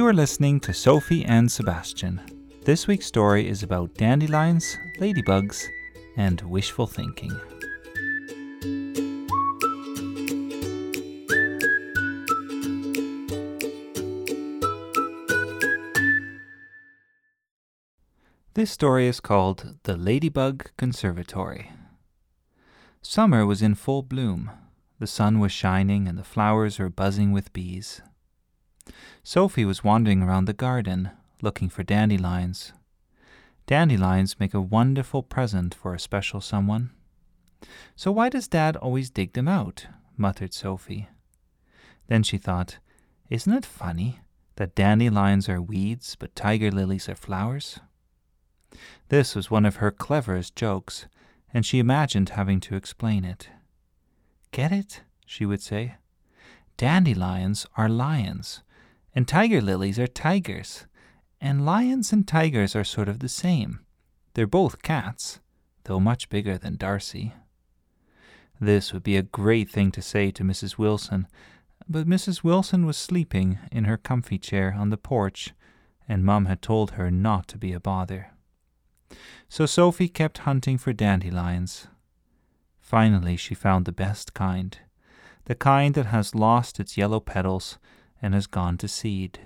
You are listening to Sophie and Sebastian. This week's story is about dandelions, ladybugs, and wishful thinking. This story is called The Ladybug Conservatory. Summer was in full bloom. The sun was shining and the flowers were buzzing with bees. Sophie was wandering around the garden, looking for dandelions. Dandelions make a wonderful present for a special someone. So why does Dad always dig them out? muttered Sophie. Then she thought, Isn't it funny that dandelions are weeds but tiger lilies are flowers? This was one of her cleverest jokes, and she imagined having to explain it. Get it? she would say. Dandelions are lions, and tiger lilies are tigers, and lions and tigers are sort of the same. They're both cats, though much bigger than Darcy. This would be a great thing to say to Mrs. Wilson, but Mrs. Wilson was sleeping in her comfy chair on the porch, and Mum had told her not to be a bother. So Sophie kept hunting for dandelions. Finally, she found the best kind, the kind that has lost its yellow petals and has gone to seed.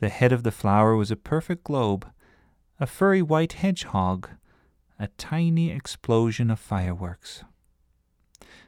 The head of the flower was a perfect globe, a furry white hedgehog, a tiny explosion of fireworks.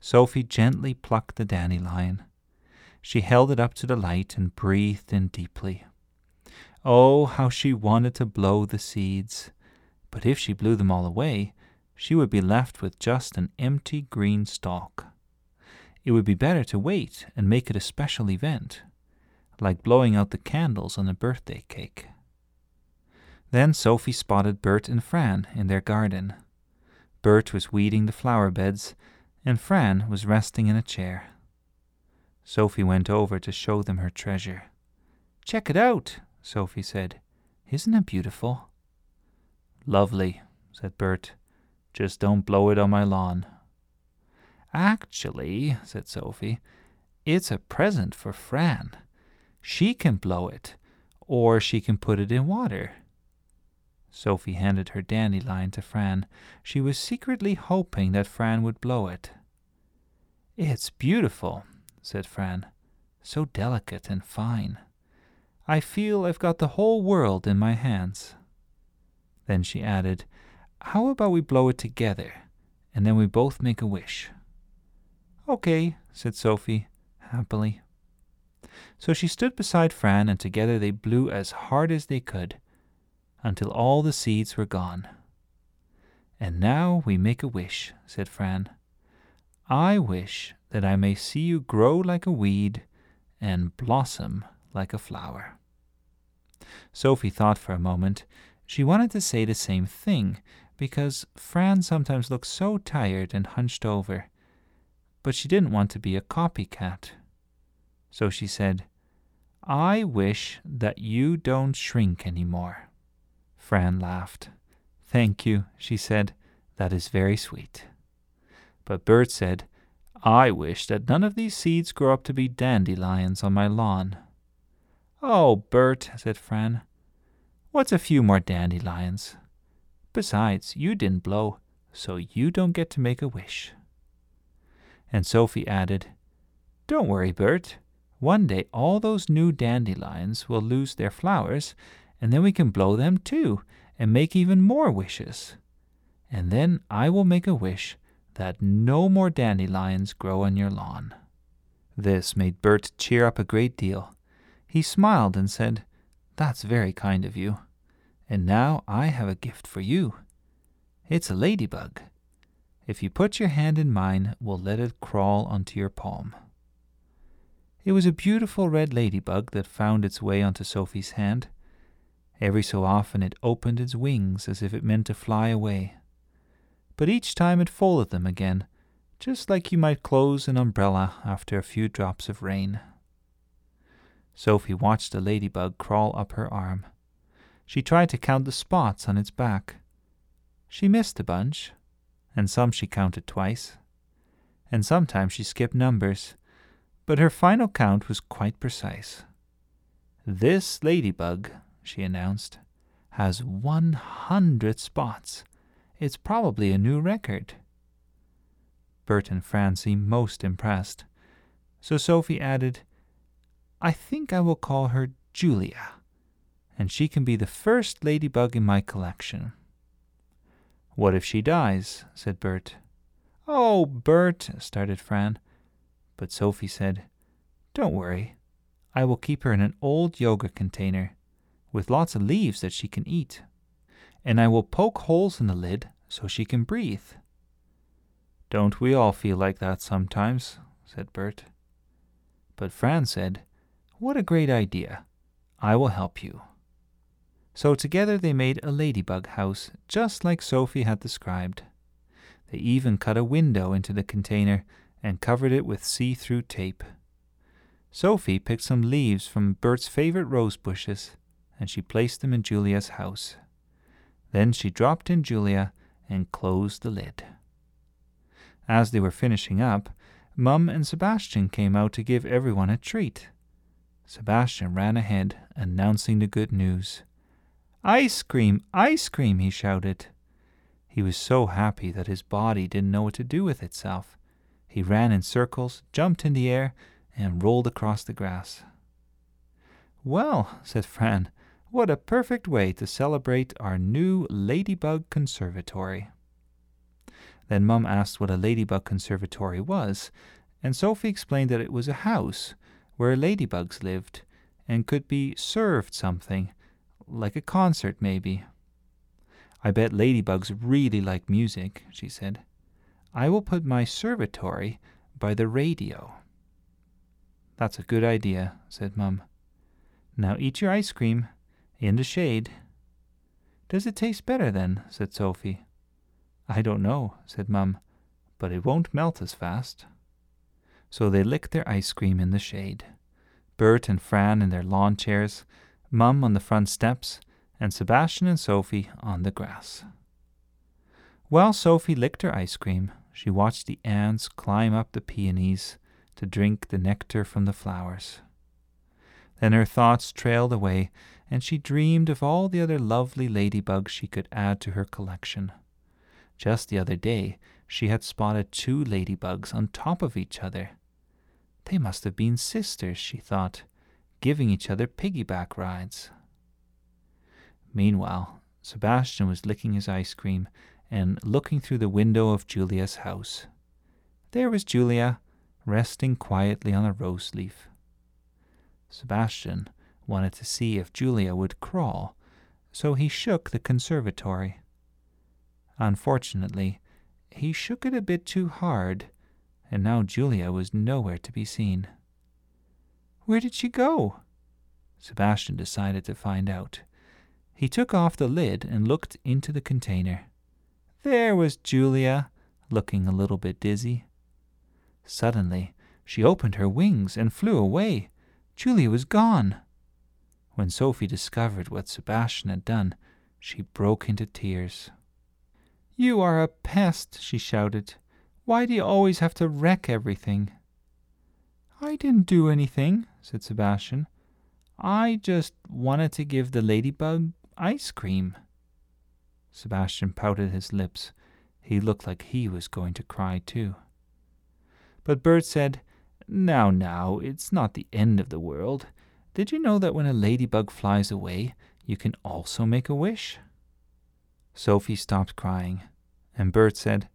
Sophie gently plucked the dandelion. She held it up to the light and breathed in deeply. Oh, how she wanted to blow the seeds! But if she blew them all away, she would be left with just an empty green stalk. It would be better to wait and make it a special event like blowing out the candles on a birthday cake. Then Sophie spotted Bert and Fran in their garden. Bert was weeding the flower beds, and Fran was resting in a chair. Sophie went over to show them her treasure. Check it out, Sophie said. Isn't it beautiful? Lovely, said Bert. Just don't blow it on my lawn. Actually, said Sophie, it's a present for Fran. She can blow it, or she can put it in water. Sophie handed her dandelion to Fran. She was secretly hoping that Fran would blow it. It's beautiful, said Fran. So delicate and fine. I feel I've got the whole world in my hands. Then she added, How about we blow it together, and then we both make a wish? Okay, said Sophie, happily. So she stood beside Fran, and together they blew as hard as they could, until all the seeds were gone. And now we make a wish, said Fran. I wish that I may see you grow like a weed and blossom like a flower. Sophie thought for a moment. She wanted to say the same thing, because Fran sometimes looked so tired and hunched over, but she didn't want to be a copycat. So she said, I wish that you don't shrink any more. Fran laughed. Thank you, she said. That is very sweet. But Bert said, I wish that none of these seeds grow up to be dandelions on my lawn. Oh, Bert, said Fran, what's a few more dandelions? Besides, you didn't blow, so you don't get to make a wish. And Sophie added, Don't worry, Bert. One day all those new dandelions will lose their flowers, and then we can blow them too, and make even more wishes. And then I will make a wish that no more dandelions grow on your lawn. This made Bert cheer up a great deal. He smiled and said, That's very kind of you. And now I have a gift for you. It's a ladybug. If you put your hand in mine, we'll let it crawl onto your palm. It was a beautiful red ladybug that found its way onto Sophie's hand. Every so often it opened its wings as if it meant to fly away. But each time it folded them again, just like you might close an umbrella after a few drops of rain. Sophie watched the ladybug crawl up her arm. She tried to count the spots on its back. She missed a bunch, and some she counted twice, and sometimes she skipped numbers but her final count was quite precise. This ladybug, she announced, has 100 spots. It's probably a new record. Bert and Fran seemed most impressed. So Sophie added, I think I will call her Julia, and she can be the first ladybug in my collection. What if she dies? said Bert. Oh, Bert, started Fran. But Sophie said, Don't worry. I will keep her in an old yoga container with lots of leaves that she can eat. And I will poke holes in the lid so she can breathe. Don't we all feel like that sometimes? said Bert. But Fran said, What a great idea. I will help you. So together they made a ladybug house just like Sophie had described. They even cut a window into the container and covered it with see through tape. Sophie picked some leaves from Bert's favorite rose bushes and she placed them in Julia's house. Then she dropped in Julia and closed the lid. As they were finishing up, Mum and Sebastian came out to give everyone a treat. Sebastian ran ahead, announcing the good news. Ice cream! Ice cream! he shouted. He was so happy that his body didn't know what to do with itself. He ran in circles, jumped in the air, and rolled across the grass. Well, said Fran, what a perfect way to celebrate our new Ladybug Conservatory. Then Mum asked what a Ladybug Conservatory was, and Sophie explained that it was a house where ladybugs lived and could be served something, like a concert maybe. I bet ladybugs really like music, she said. I will put my servatory by the radio. That's a good idea, said Mum. Now eat your ice cream in the shade. Does it taste better then? said Sophie. I don't know, said Mum, but it won't melt as fast. So they licked their ice cream in the shade. Bert and Fran in their lawn chairs, Mum on the front steps, and Sebastian and Sophie on the grass. While Sophie licked her ice cream, she watched the ants climb up the peonies to drink the nectar from the flowers. Then her thoughts trailed away, and she dreamed of all the other lovely ladybugs she could add to her collection. Just the other day, she had spotted two ladybugs on top of each other. They must have been sisters, she thought, giving each other piggyback rides. Meanwhile, Sebastian was licking his ice cream and looking through the window of Julia's house. There was Julia, resting quietly on a rose leaf. Sebastian wanted to see if Julia would crawl, so he shook the conservatory. Unfortunately, he shook it a bit too hard, and now Julia was nowhere to be seen. Where did she go? Sebastian decided to find out. He took off the lid and looked into the container. There was Julia, looking a little bit dizzy. Suddenly, she opened her wings and flew away. Julia was gone. When Sophie discovered what Sebastian had done, she broke into tears. You are a pest, she shouted. Why do you always have to wreck everything? I didn't do anything, said Sebastian. I just wanted to give the ladybug ice cream. Sebastian pouted his lips. He looked like he was going to cry too. But Bert said, Now, now, it's not the end of the world. Did you know that when a ladybug flies away, you can also make a wish? Sophie stopped crying, and Bert said,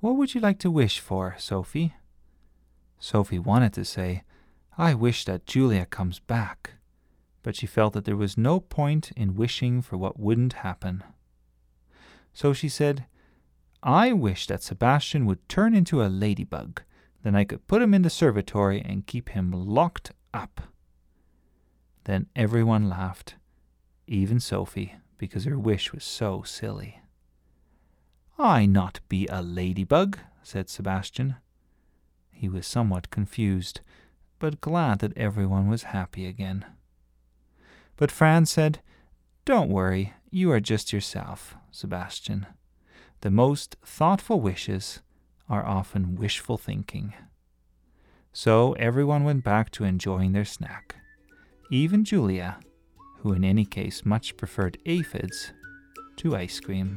What would you like to wish for, Sophie? Sophie wanted to say, I wish that Julia comes back, but she felt that there was no point in wishing for what wouldn't happen. So she said, I wish that Sebastian would turn into a ladybug. Then I could put him in the servatory and keep him locked up. Then everyone laughed, even Sophie, because her wish was so silly. I not be a ladybug, said Sebastian. He was somewhat confused, but glad that everyone was happy again. But Fran said, Don't worry, you are just yourself, Sebastian. The most thoughtful wishes are often wishful thinking. So everyone went back to enjoying their snack. even Julia, who in any case much preferred aphids to ice cream.